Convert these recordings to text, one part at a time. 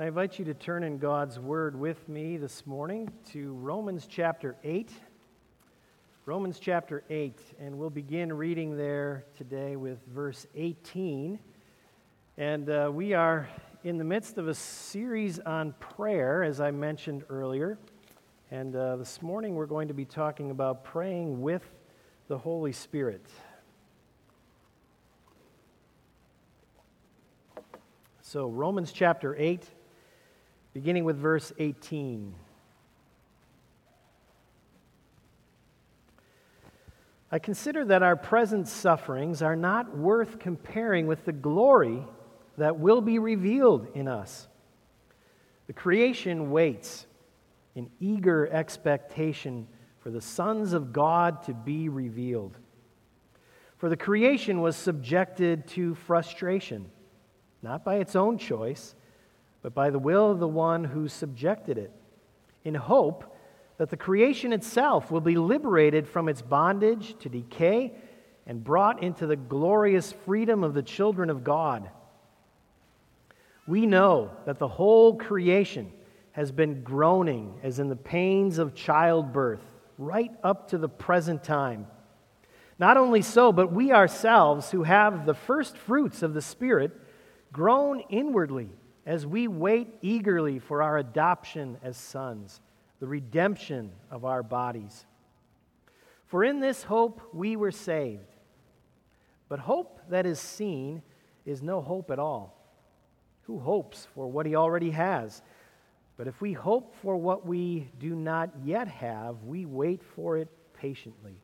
I invite you to turn in God's Word with me this morning to Romans chapter 8. Romans chapter 8, and we'll begin reading there today with verse 18. And uh, we are in the midst of a series on prayer, as I mentioned earlier. And uh, this morning we're going to be talking about praying with the Holy Spirit. So, Romans chapter 8 beginning with verse 18. I consider that our present sufferings are not worth comparing with the glory that will be revealed in us. The creation waits in eager expectation for the sons of God to be revealed. For the creation was subjected to frustration, not by its own choice but by the will of the one who subjected it, in hope that the creation itself will be liberated from its bondage to decay and brought into the glorious freedom of the children of God. We know that the whole creation has been groaning as in the pains of childbirth right up to the present time. Not only so, but we ourselves, who have the first fruits of the Spirit, groan inwardly as we wait eagerly for our adoption as sons, the redemption of our bodies. For in this hope we were saved. But hope that is seen is no hope at all. Who hopes for what he already has? But if we hope for what we do not yet have, we wait for it patiently.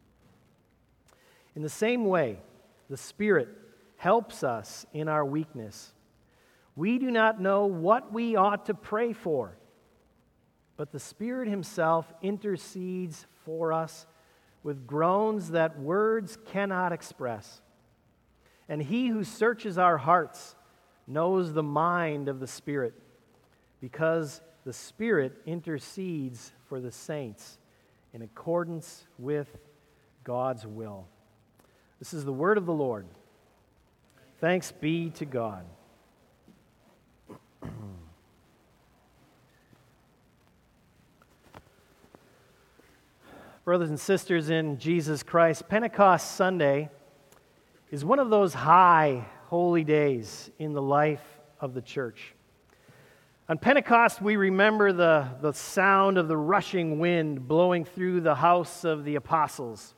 In the same way, the Spirit helps us in our weakness. We do not know what we ought to pray for, but the Spirit Himself intercedes for us with groans that words cannot express. And He who searches our hearts knows the mind of the Spirit, because the Spirit intercedes for the saints in accordance with God's will. This is the word of the Lord. Thanks be to God. Brothers and sisters in Jesus Christ, Pentecost Sunday is one of those high holy days in the life of the church. On Pentecost, we remember the, the sound of the rushing wind blowing through the house of the apostles.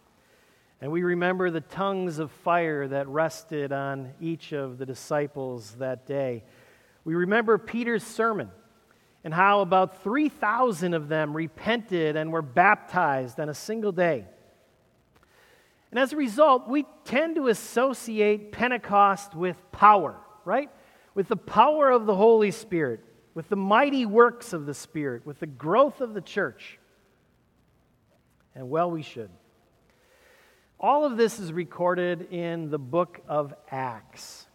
And we remember the tongues of fire that rested on each of the disciples that day. We remember Peter's sermon and how about 3,000 of them repented and were baptized on a single day. And as a result, we tend to associate Pentecost with power, right? With the power of the Holy Spirit, with the mighty works of the Spirit, with the growth of the church. And well, we should. All of this is recorded in the book of Acts.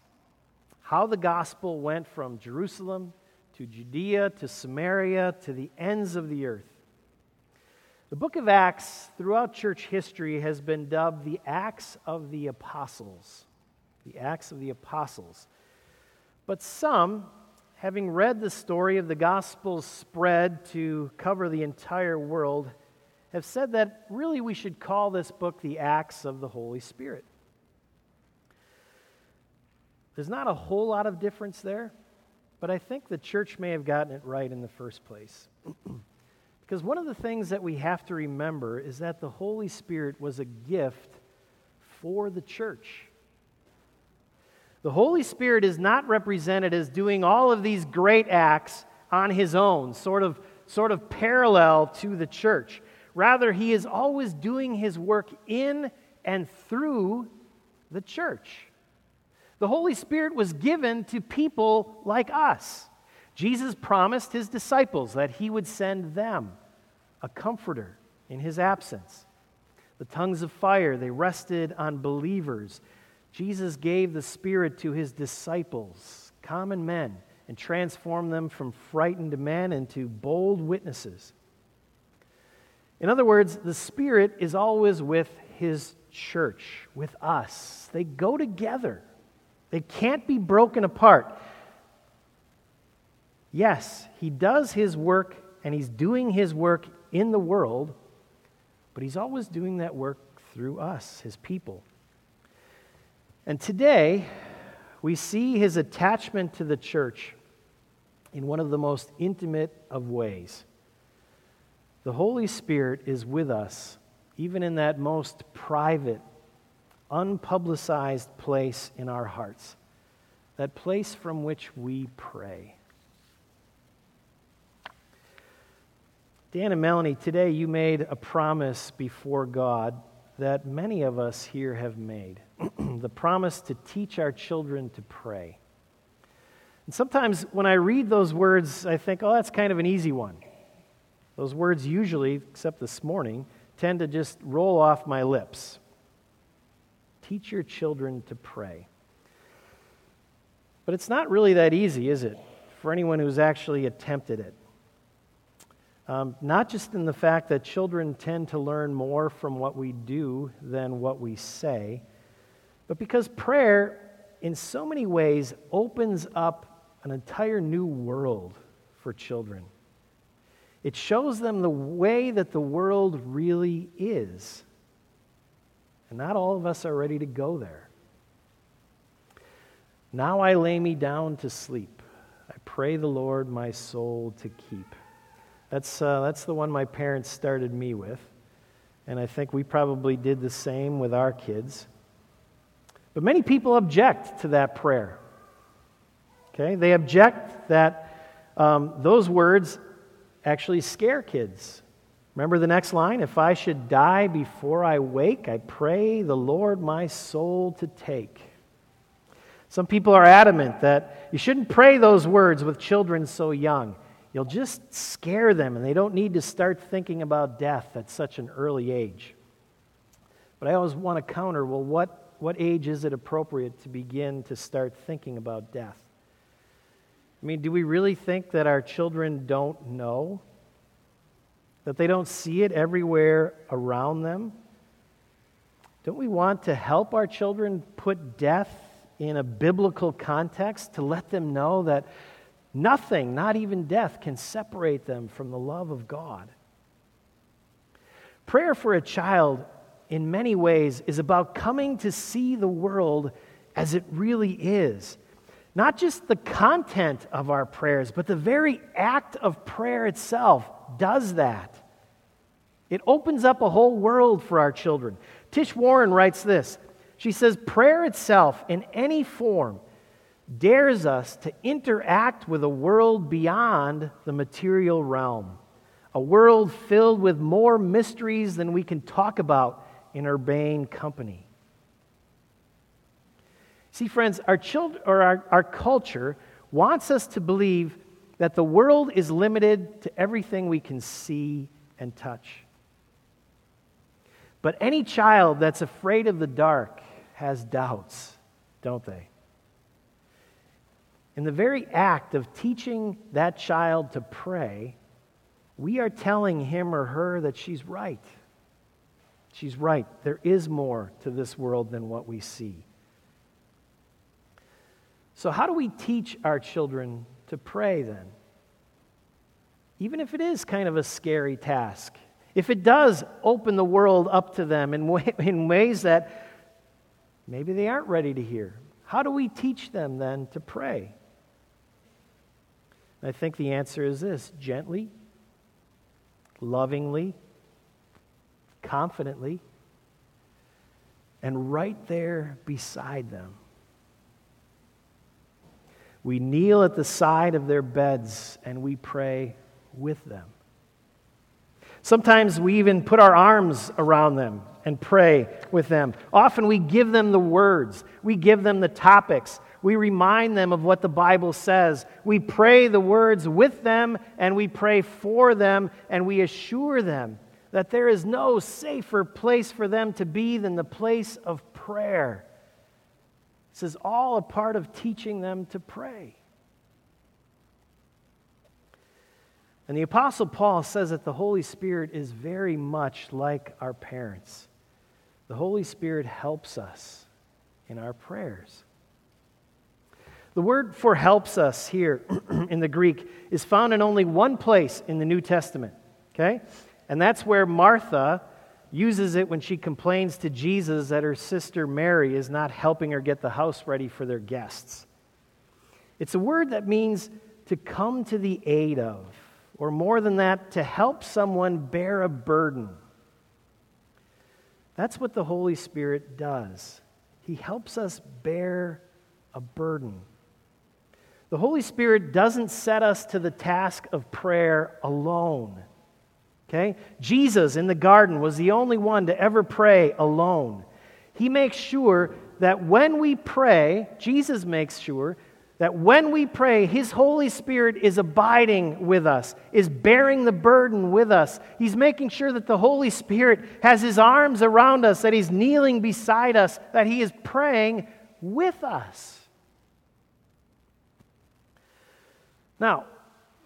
How the gospel went from Jerusalem to Judea, to Samaria, to the ends of the earth. The book of Acts, throughout church history, has been dubbed the Acts of the Apostles. The Acts of the Apostles. But some, having read the story of the gospel's spread to cover the entire world, have said that really we should call this book the Acts of the Holy Spirit. There's not a whole lot of difference there. But I think the church may have gotten it right in the first place. because one of the things that we have to remember is that the Holy Spirit was a gift for the church. The Holy Spirit is not represented as doing all of these great acts on his own, sort of, sort of parallel to the church. Rather, he is always doing his work in and through the church. The Holy Spirit was given to people like us. Jesus promised his disciples that he would send them a comforter in his absence. The tongues of fire, they rested on believers. Jesus gave the Spirit to his disciples, common men, and transformed them from frightened men into bold witnesses. In other words, the Spirit is always with his church, with us. They go together. They can't be broken apart. Yes, He does His work and He's doing His work in the world, but He's always doing that work through us, His people. And today, we see His attachment to the church in one of the most intimate of ways. The Holy Spirit is with us, even in that most private, unpublicized place in our hearts, that place from which we pray. Dan and Melanie, today you made a promise before God that many of us here have made the promise to teach our children to pray. And sometimes when I read those words, I think, oh, that's kind of an easy one. Those words usually, except this morning, tend to just roll off my lips. Teach your children to pray. But it's not really that easy, is it, for anyone who's actually attempted it? Um, not just in the fact that children tend to learn more from what we do than what we say, but because prayer, in so many ways, opens up an entire new world for children. It shows them the way that the world really is. And not all of us are ready to go there. Now I lay me down to sleep. I pray the Lord my soul to keep. That's, uh, that's the one my parents started me with. And I think we probably did the same with our kids. But many people object to that prayer. Okay? They object that um, those words actually scare kids. Remember the next line? If I should die before I wake, I pray the Lord my soul to take. Some people are adamant that you shouldn't pray those words with children so young. You'll just scare them, and they don't need to start thinking about death at such an early age. But I always want to counter well, what, what age is it appropriate to begin to start thinking about death? I mean, do we really think that our children don't know? That they don't see it everywhere around them? Don't we want to help our children put death in a biblical context to let them know that Nothing, not even death, can separate them from the love of God. Prayer for a child, in many ways, is about coming to see the world as it really is. Not just the content of our prayers, but the very act of prayer itself does that. It opens up a whole world for our children. Tish Warren writes this She says, Prayer itself, in any form, dares us to interact with a world beyond the material realm, a world filled with more mysteries than we can talk about in urbane company. See, friends, our, children, or our, our culture wants us to believe that the world is limited to everything we can see and touch. But any child that's afraid of the dark has doubts, don't they? In the very act of teaching that child to pray, we are telling him or her that she's right. She's right. There is more to this world than what we see. So, how do we teach our children to pray then? Even if it is kind of a scary task, if it does open the world up to them in, way, in ways that maybe they aren't ready to hear, how do we teach them then to pray? I think the answer is this gently, lovingly, confidently, and right there beside them. We kneel at the side of their beds and we pray with them. Sometimes we even put our arms around them and pray with them. Often we give them the words, we give them the topics, we remind them of what the Bible says. We pray the words with them and we pray for them and we assure them that there is no safer place for them to be than the place of prayer. This is all a part of teaching them to pray. And the Apostle Paul says that the Holy Spirit is very much like our parents. The Holy Spirit helps us in our prayers. The word for helps us here in the Greek is found in only one place in the New Testament, okay? And that's where Martha uses it when she complains to Jesus that her sister Mary is not helping her get the house ready for their guests. It's a word that means to come to the aid of, or more than that, to help someone bear a burden. That's what the Holy Spirit does. He helps us bear a burden. The Holy Spirit doesn't set us to the task of prayer alone. Okay? Jesus in the garden was the only one to ever pray alone. He makes sure that when we pray, Jesus makes sure that when we pray, His Holy Spirit is abiding with us, is bearing the burden with us. He's making sure that the Holy Spirit has His arms around us, that He's kneeling beside us, that He is praying with us. Now,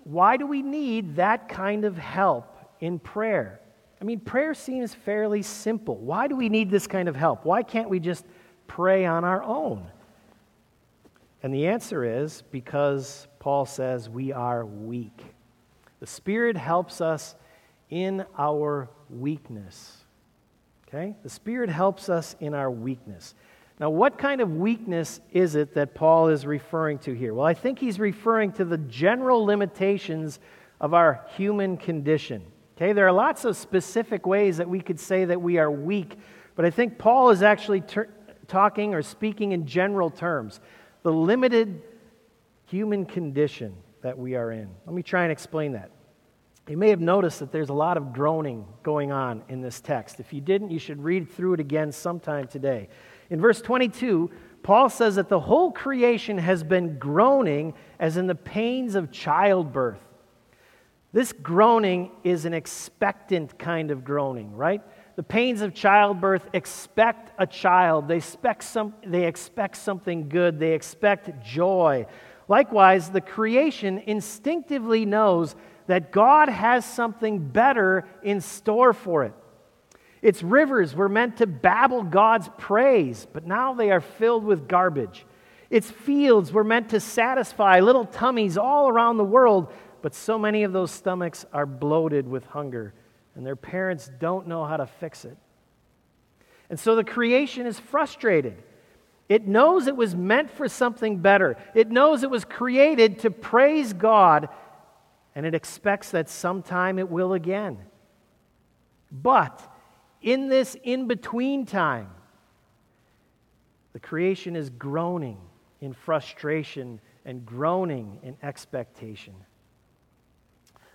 why do we need that kind of help in prayer? I mean, prayer seems fairly simple. Why do we need this kind of help? Why can't we just pray on our own? And the answer is because Paul says we are weak. The Spirit helps us in our weakness. Okay? The Spirit helps us in our weakness. Now, what kind of weakness is it that Paul is referring to here? Well, I think he's referring to the general limitations of our human condition. Okay, there are lots of specific ways that we could say that we are weak, but I think Paul is actually ter- talking or speaking in general terms. The limited human condition that we are in. Let me try and explain that. You may have noticed that there's a lot of groaning going on in this text. If you didn't, you should read through it again sometime today. In verse 22, Paul says that the whole creation has been groaning as in the pains of childbirth. This groaning is an expectant kind of groaning, right? The pains of childbirth expect a child. They expect, some, they expect something good. They expect joy. Likewise, the creation instinctively knows that God has something better in store for it. Its rivers were meant to babble God's praise, but now they are filled with garbage. Its fields were meant to satisfy little tummies all around the world, but so many of those stomachs are bloated with hunger, and their parents don't know how to fix it. And so the creation is frustrated. It knows it was meant for something better. It knows it was created to praise God, and it expects that sometime it will again. But in this in between time, the creation is groaning in frustration and groaning in expectation.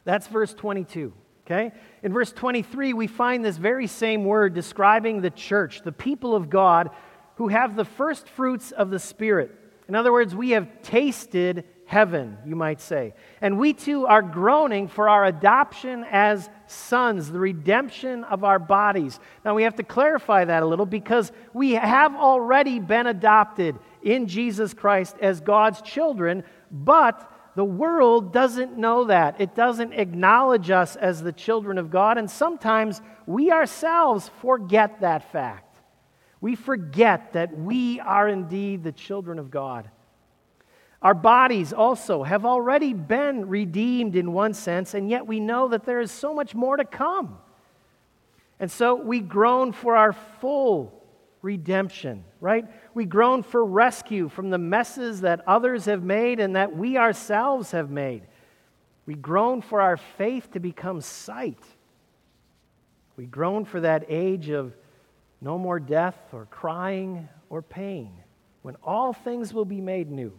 That's verse 22. Okay? In verse 23, we find this very same word describing the church, the people of God who have the first fruits of the Spirit. In other words, we have tasted heaven, you might say. And we too are groaning for our adoption as sons, the redemption of our bodies. Now we have to clarify that a little because we have already been adopted in Jesus Christ as God's children, but the world doesn't know that. It doesn't acknowledge us as the children of God, and sometimes we ourselves forget that fact. We forget that we are indeed the children of God. Our bodies also have already been redeemed in one sense, and yet we know that there is so much more to come. And so we groan for our full redemption, right? We groan for rescue from the messes that others have made and that we ourselves have made. We groan for our faith to become sight. We groan for that age of no more death or crying or pain, when all things will be made new.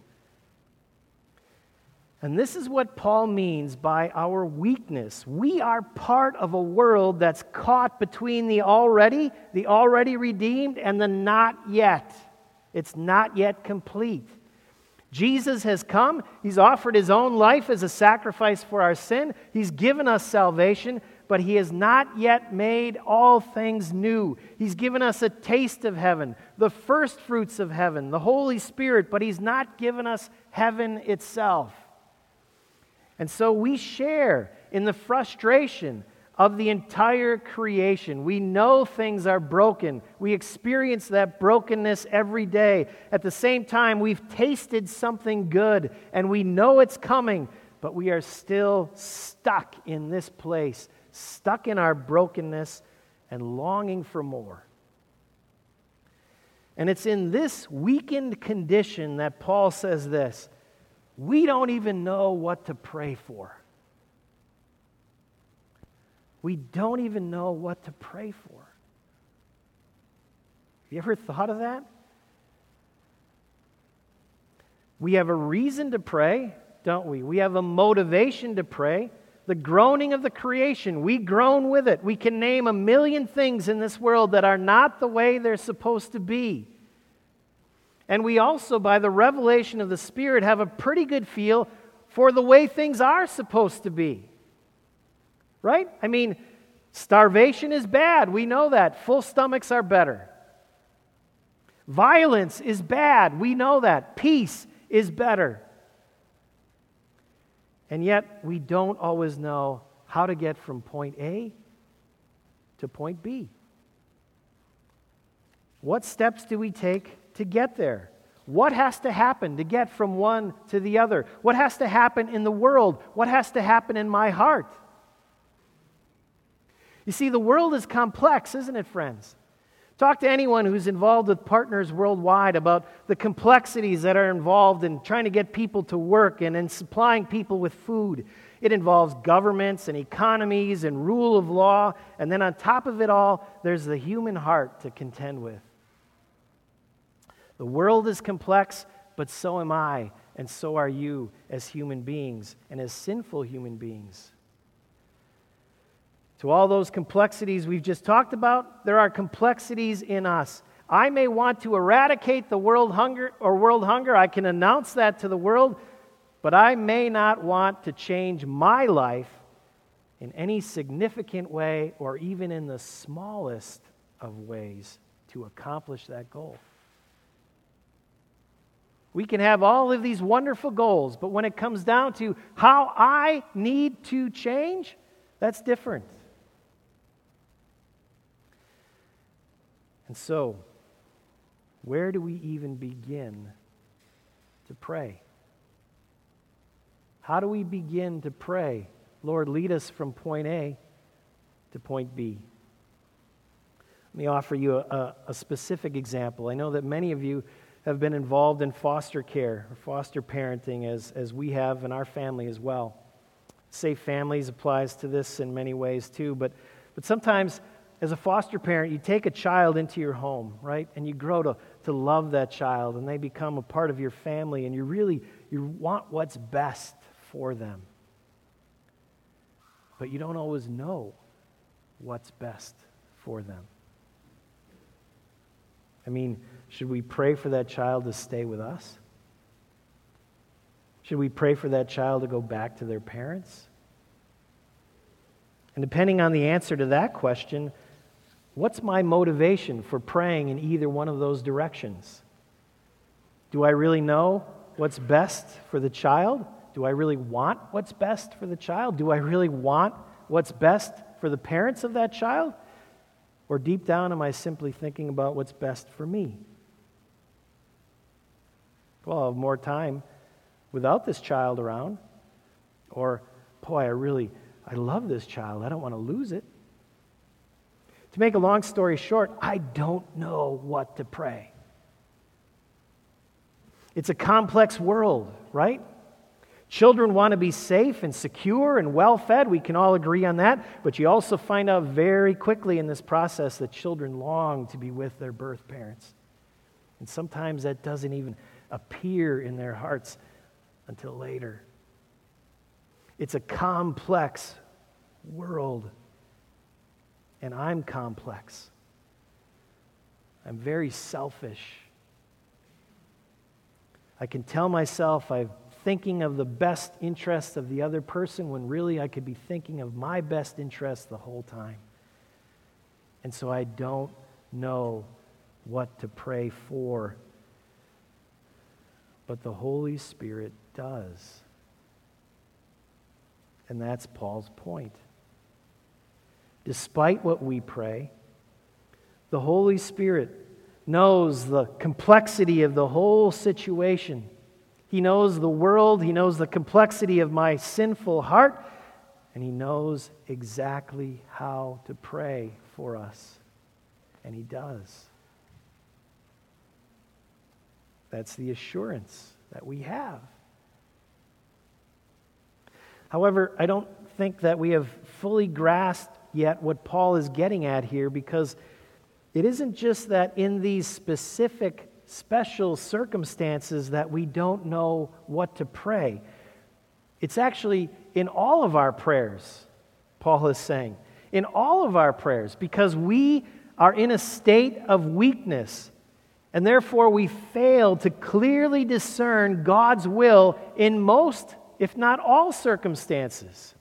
And this is what Paul means by our weakness. We are part of a world that's caught between the already, the already redeemed, and the not yet. It's not yet complete. Jesus has come. He's offered his own life as a sacrifice for our sin. He's given us salvation, but he has not yet made all things new. He's given us a taste of heaven, the first fruits of heaven, the Holy Spirit, but he's not given us heaven itself. And so we share in the frustration of the entire creation. We know things are broken. We experience that brokenness every day. At the same time, we've tasted something good and we know it's coming, but we are still stuck in this place, stuck in our brokenness and longing for more. And it's in this weakened condition that Paul says this we don't even know what to pray for. We don't even know what to pray for. Have you ever thought of that? We have a reason to pray, don't we? We have a motivation to pray. The groaning of the creation, we groan with it. We can name a million things in this world that are not the way they're supposed to be. And we also, by the revelation of the Spirit, have a pretty good feel for the way things are supposed to be. Right? I mean, starvation is bad. We know that. Full stomachs are better. Violence is bad. We know that. Peace is better. And yet, we don't always know how to get from point A to point B. What steps do we take to get there? What has to happen to get from one to the other? What has to happen in the world? What has to happen in my heart? You see, the world is complex, isn't it, friends? Talk to anyone who's involved with partners worldwide about the complexities that are involved in trying to get people to work and in supplying people with food. It involves governments and economies and rule of law, and then on top of it all, there's the human heart to contend with. The world is complex, but so am I, and so are you as human beings and as sinful human beings. To all those complexities we've just talked about, there are complexities in us. I may want to eradicate the world hunger or world hunger. I can announce that to the world, but I may not want to change my life in any significant way or even in the smallest of ways to accomplish that goal. We can have all of these wonderful goals, but when it comes down to how I need to change, that's different. And so, where do we even begin to pray? How do we begin to pray? Lord, lead us from point A to point B. Let me offer you a, a, specific example. I know that many of you have been involved in foster care or foster parenting, as, as we have in our family as well. Safe Families applies to this in many ways too, but, but sometimes as a foster parent, you take a child into your home, right? And you grow to, to love that child, and they become a part of your family, and you really you want what's best for them. But you don't always know what's best for them. I mean, should we pray for that child to stay with us? Should we pray for that child to go back to their parents? And depending on the answer to that question, What's my motivation for praying in either one of those directions? Do I really know what's best for the child? Do I really want what's best for the child? Do I really want what's best for the parents of that child? Or deep down, am I simply thinking about what's best for me? Well, I'll have more time without this child around. Or, boy, I really, I love this child. I don't want to lose it. To make a long story short, I don't know what to pray. It's a complex world, right? Children want to be safe and secure and well fed. We can all agree on that. But you also find out very quickly in this process that children long to be with their birth parents. And sometimes that doesn't even appear in their hearts until later. It's a complex world and I'm complex. I'm very selfish. I can tell myself I'm thinking of the best interests of the other person when really I could be thinking of my best interests the whole time. And so I don't know what to pray for. But the Holy Spirit does. And that's Paul's point. despite what we pray. The Holy Spirit knows the complexity of the whole situation. He knows the world, He knows the complexity of my sinful heart, and He knows exactly how to pray for us. And He does. That's the assurance that we have. However, I don't think that we have fully grasped yet what Paul is getting at here because it isn't just that in these specific, special circumstances that we don't know what to pray. It's actually in all of our prayers, Paul is saying. In all of our prayers, because we are in a state of weakness, and therefore we fail to clearly discern God's will in most, if not all, circumstances.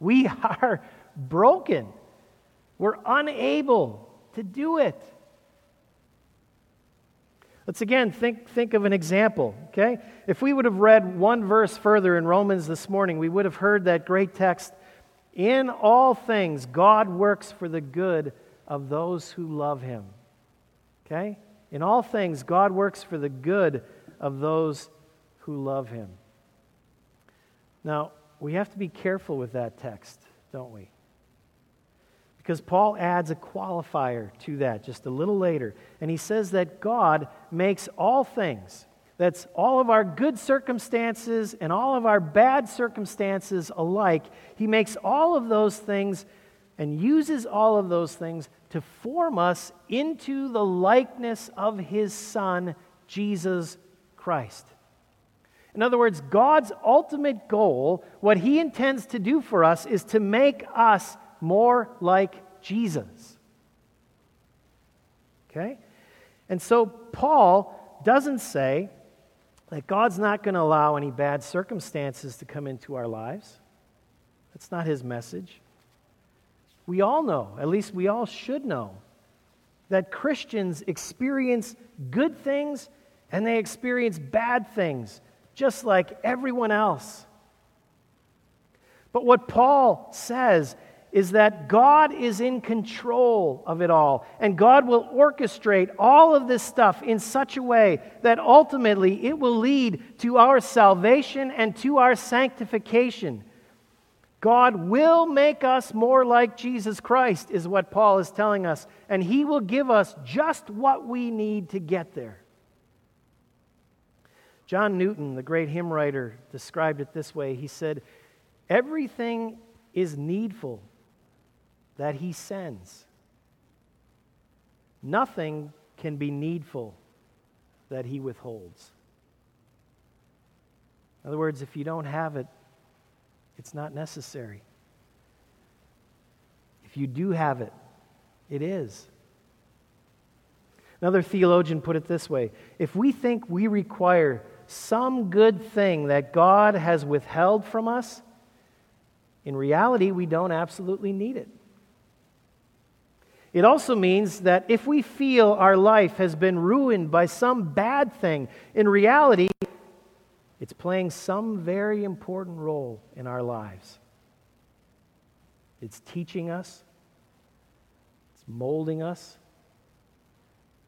We are broken, we're unable to do it. Let's again think, think of an example, okay? If we would have read one verse further in Romans this morning, we would have heard that great text In all things, God works for the good of those who love him. Okay? In all things, God works for the good of those who love him. Now, we have to be careful with that text, don't we? because Paul adds a qualifier to that just a little later. And he says that God makes all things, that's all of our good circumstances and all of our bad circumstances alike, he makes all of those things and uses all of those things to form us into the likeness of his Son, Jesus Christ. In other words, God's ultimate goal, what he intends to do for us, is to make us more like Jesus. Okay? And so Paul doesn't say that God's not going to allow any bad circumstances to come into our lives. That's not his message. We all know, at least we all should know, that Christians experience good things and they experience bad things, just like everyone else. But what Paul says is that God is in control of it all. And God will orchestrate all of this stuff in such a way that ultimately it will lead to our salvation and to our sanctification. God will make us more like Jesus Christ, is what Paul is telling us. And he will give us just what we need to get there. John Newton, the great hymn writer, described it this way. He said, Everything is needful that he sends. Nothing can be needful that he withholds. In other words, if you don't have it, it's not necessary. If you do have it, it is. Another theologian put it this way if we think we require some good thing that God has withheld from us, in reality, we don't absolutely need it. It also means that if we feel our life has been ruined by some bad thing, in reality, it's playing some very important role in our lives. It's teaching us, it's molding us,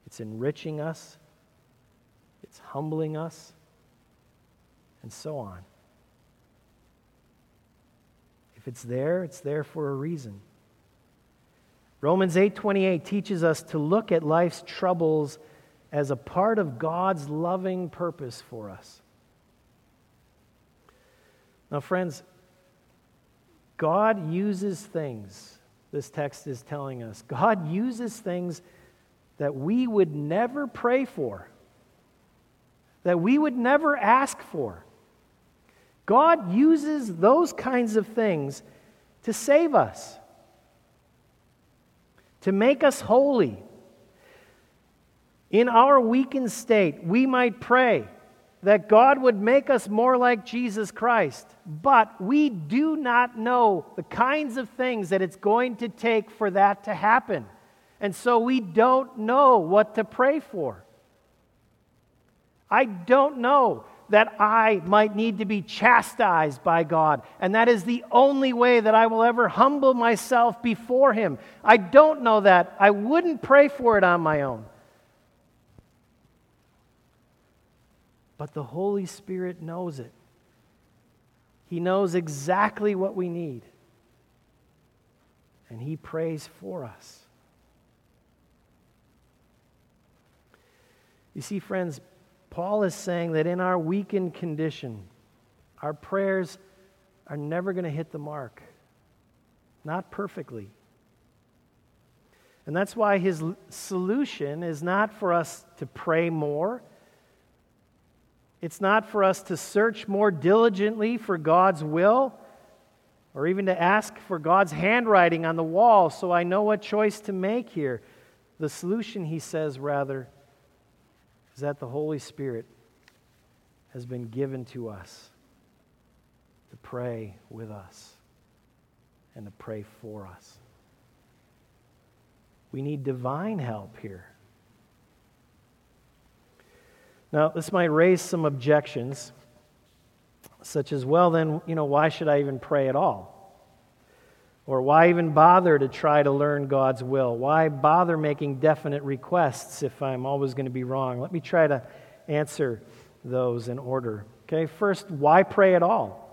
it's enriching us, it's humbling us, and so on. If it's there, it's there for a reason. Romans 8:28 teaches us to look at life's troubles as a part of God's loving purpose for us. Now friends, God uses things, this text is telling us. God uses things that we would never pray for, that we would never ask for. God uses those kinds of things to save us to make us holy. In our weakened state, we might pray that God would make us more like Jesus Christ, but we do not know the kinds of things that it's going to take for that to happen. And so we don't know what to pray for. I don't know that I might need to be chastised by God. And that is the only way that I will ever humble myself before Him. I don't know that. I wouldn't pray for it on my own. But the Holy Spirit knows it. He knows exactly what we need. And He prays for us. You see, friends, Paul is saying that in our weakened condition, our prayers are never going to hit the mark, not perfectly. And that's why his solution is not for us to pray more. It's not for us to search more diligently for God's will or even to ask for God's handwriting on the wall so I know what choice to make here. The solution, he says, rather, is that the Holy Spirit has been given to us to pray with us and to pray for us. We need divine help here. Now, this might raise some objections, such as, well, then, you know, why should I even pray at all? Or why even bother to try to learn God's will? Why bother making definite requests if I'm always going to be wrong? Let me try to answer those in order. Okay, first, why pray at all?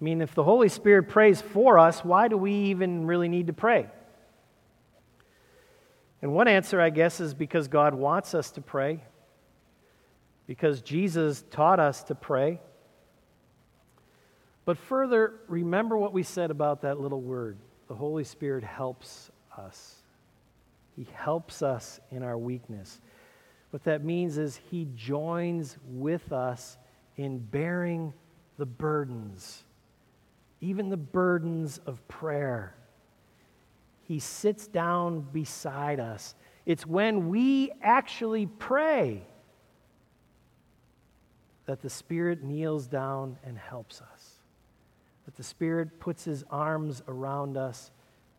I mean, if the Holy Spirit prays for us, why do we even really need to pray? And one answer, I guess, is because God wants us to pray, because Jesus taught us to pray. But further, remember what we said about that little word. The Holy Spirit helps us. He helps us in our weakness. What that means is He joins with us in bearing the burdens, even the burdens of prayer. He sits down beside us. It's when we actually pray that the Spirit kneels down and helps us that the Spirit puts His arms around us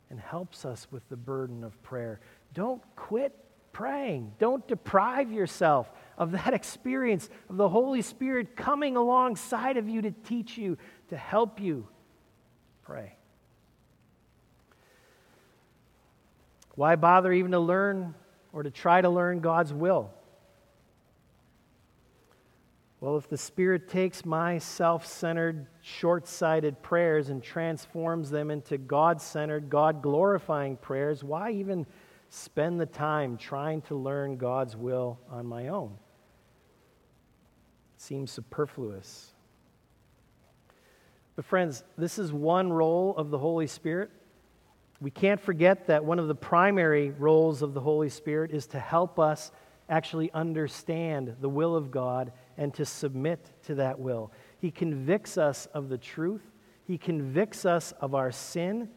and helps us with the burden of prayer. Don't quit praying. Don't deprive yourself of that experience of the Holy Spirit coming alongside of you to teach you, to help you pray. Why bother even to learn or to try to learn God's will? Well, if the Spirit takes my self centered, short sighted prayers and transforms them into God centered, God glorifying prayers, why even spend the time trying to learn God's will on my own? It seems superfluous. But, friends, this is one role of the Holy Spirit. We can't forget that one of the primary roles of the Holy Spirit is to help us actually understand the will of God and to submit to that will. He convicts us of the truth, He convicts us of our sin.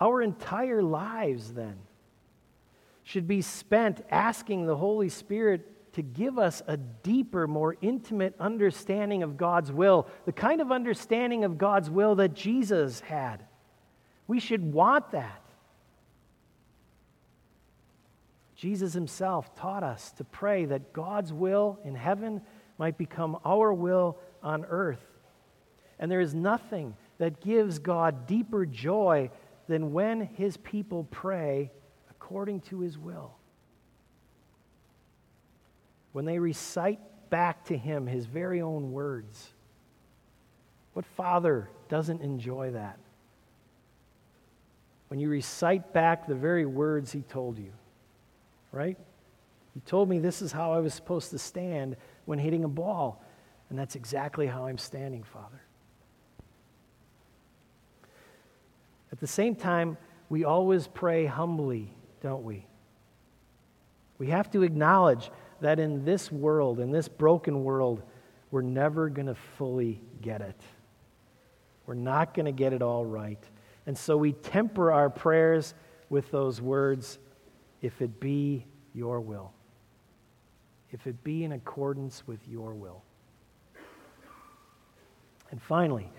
Our entire lives, then, should be spent asking the Holy Spirit to give us a deeper, more intimate understanding of God's will, the kind of understanding of God's will that Jesus had. We should want that. Jesus himself taught us to pray that God's will in heaven might become our will on earth. And there is nothing that gives God deeper joy than when his people pray according to his will. When they recite back to him his very own words. What father doesn't enjoy that? When you recite back the very words he told you right? He told me this is how I was supposed to stand when hitting a ball, and that's exactly how I'm standing, Father. At the same time, we always pray humbly, don't we? We have to acknowledge that in this world, in this broken world, we're never going to fully get it. We're not going to get it all right. And so we temper our prayers with those words if it be your will. If it be in accordance with your will. And finally,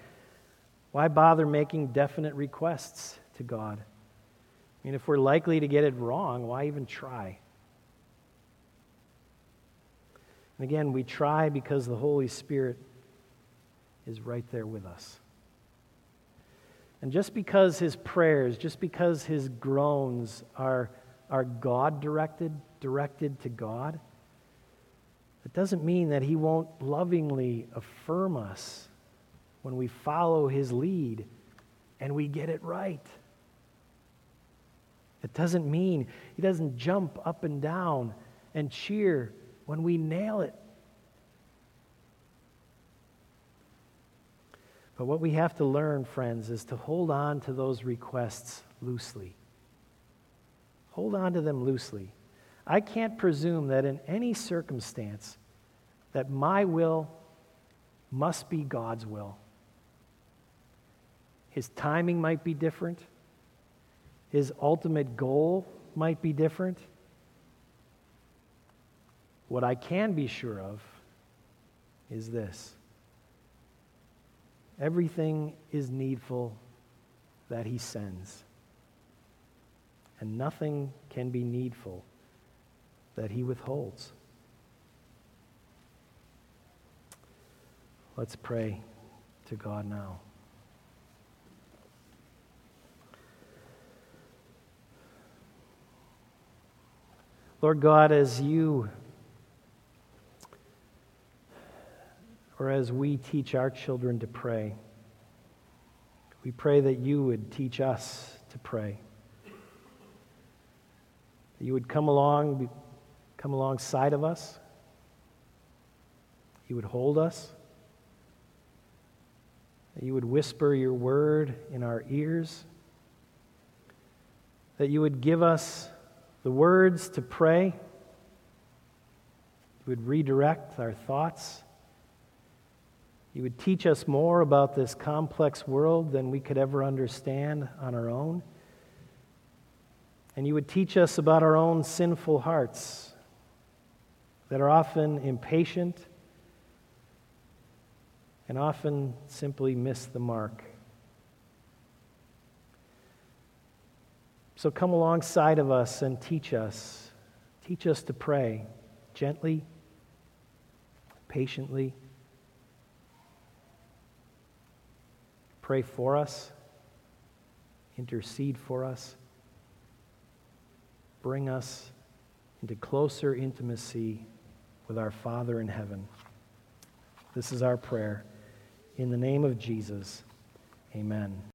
why bother making definite requests to God? I mean, if we're likely to get it wrong, why even try? And again, we try because the Holy Spirit is right there with us. And just because his prayers, just because his groans are, are God directed, directed to God, it doesn't mean that he won't lovingly affirm us when we follow his lead and we get it right. It doesn't mean he doesn't jump up and down and cheer when we nail it. But what we have to learn, friends, is to hold on to those requests loosely. Hold on to them loosely. I can't presume that in any circumstance that my will must be God's will. His timing might be different. His ultimate goal might be different. What I can be sure of is this everything is needful that He sends, and nothing can be needful that He withholds. Let's pray to God now. Lord God, as you or as we teach our children to pray. We pray that you would teach us to pray. That you would come along, come alongside of us. You would hold us. That you would whisper your word in our ears. That you would give us the words to pray. You would redirect our thoughts you would teach us more about this complex world than we could ever understand on our own. And you would teach us about our own sinful hearts that are often impatient and often simply miss the mark. So come alongside of us and teach us. Teach us to pray gently, patiently. Pray for us, intercede for us, bring us into closer intimacy with our Father in heaven. This is our prayer. In the name of Jesus, amen.